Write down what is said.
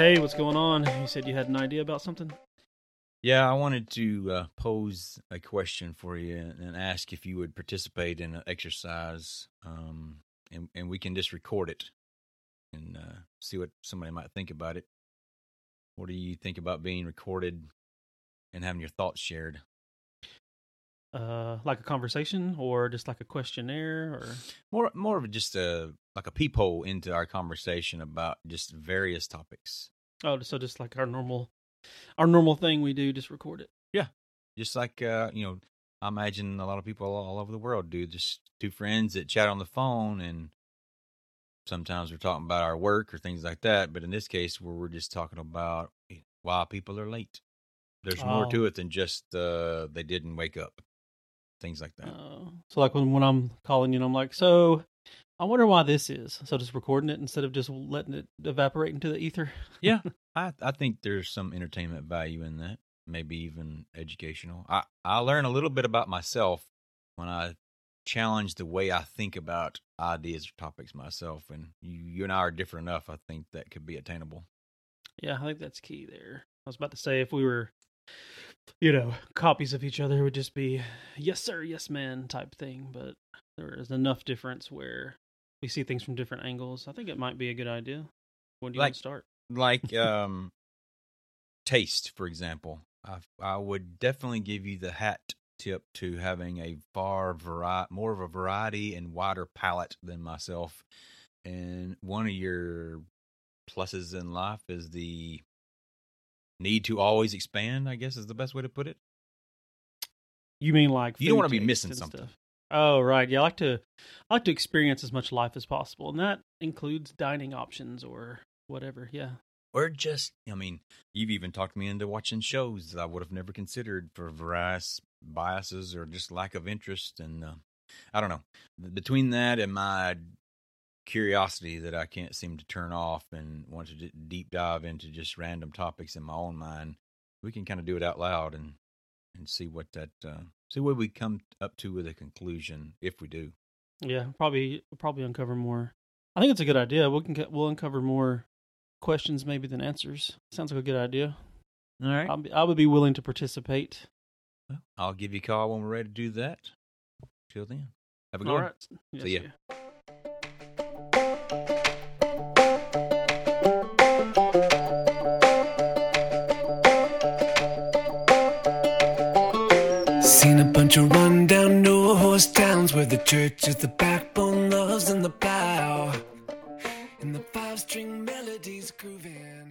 what's going on? You said you had an idea about something. Yeah, I wanted to uh, pose a question for you and ask if you would participate in an exercise, um, and, and we can just record it and uh, see what somebody might think about it. What do you think about being recorded and having your thoughts shared? Uh, like a conversation, or just like a questionnaire, or More, more of just a like a peephole into our conversation about just various topics. oh, so just like our normal, our normal thing we do, just record it. Yeah. Just like uh, you know, I imagine a lot of people all, over the world do. Just two friends that chat on the phone, and sometimes we're talking about our work or things like that. But in this case, where we're just talking about why people are late. There's more Oh. to it than just uh, they didn't wake up, things like that. Uh, so like when when I'm calling you, and I'm like, so I wonder why this is. So just recording it instead of just letting it evaporate into the ether. yeah, I I think there's some entertainment value in that, maybe even educational. I I learn a little bit about myself when I challenge the way I think about ideas or topics myself, and you you and I are different enough. I think that could be attainable. Yeah, I think that's key there. I was about to say if we were, you know, copies of each other, would just be yes sir, yes man type thing. But there is enough difference where we see things from different angles. I think it might be a good idea. When do you want Like- to start? Like um, taste, for example. I I would definitely give you the hat tip to having a far variety, more of a variety and wider palate than myself. And one of your pluses in life is the need to always expand, I guess is the best way to put it. You mean like You don't wanna be missing something. stuff. Oh right, yeah. I like to, I like to experience as much life as possible, and that includes dining options or whatever. Yeah. Or just, I mean, you've even talked me into watching shows that I would have never considered for various biases or just lack of interest. And uh, I don't know. Between that and my curiosity that I can't seem to turn off and want to d- deep dive into just random topics in my own mind, we can kind of do it out loud and and see what that uh, see what we come up to with a conclusion if we do. Yeah, probably probably uncover more. I think it's a good idea. We can we'll uncover more questions maybe than answers. Sounds like a good idea. All right. I'll be, I would be willing to participate. I'll give you a call when we're ready to do that. Till then, have a good All one. right. Yes, See ya. yeah. Seen a bunch of rundown no horse towns where the church is the backbone, loves and the plow. And the five string melodies grooving.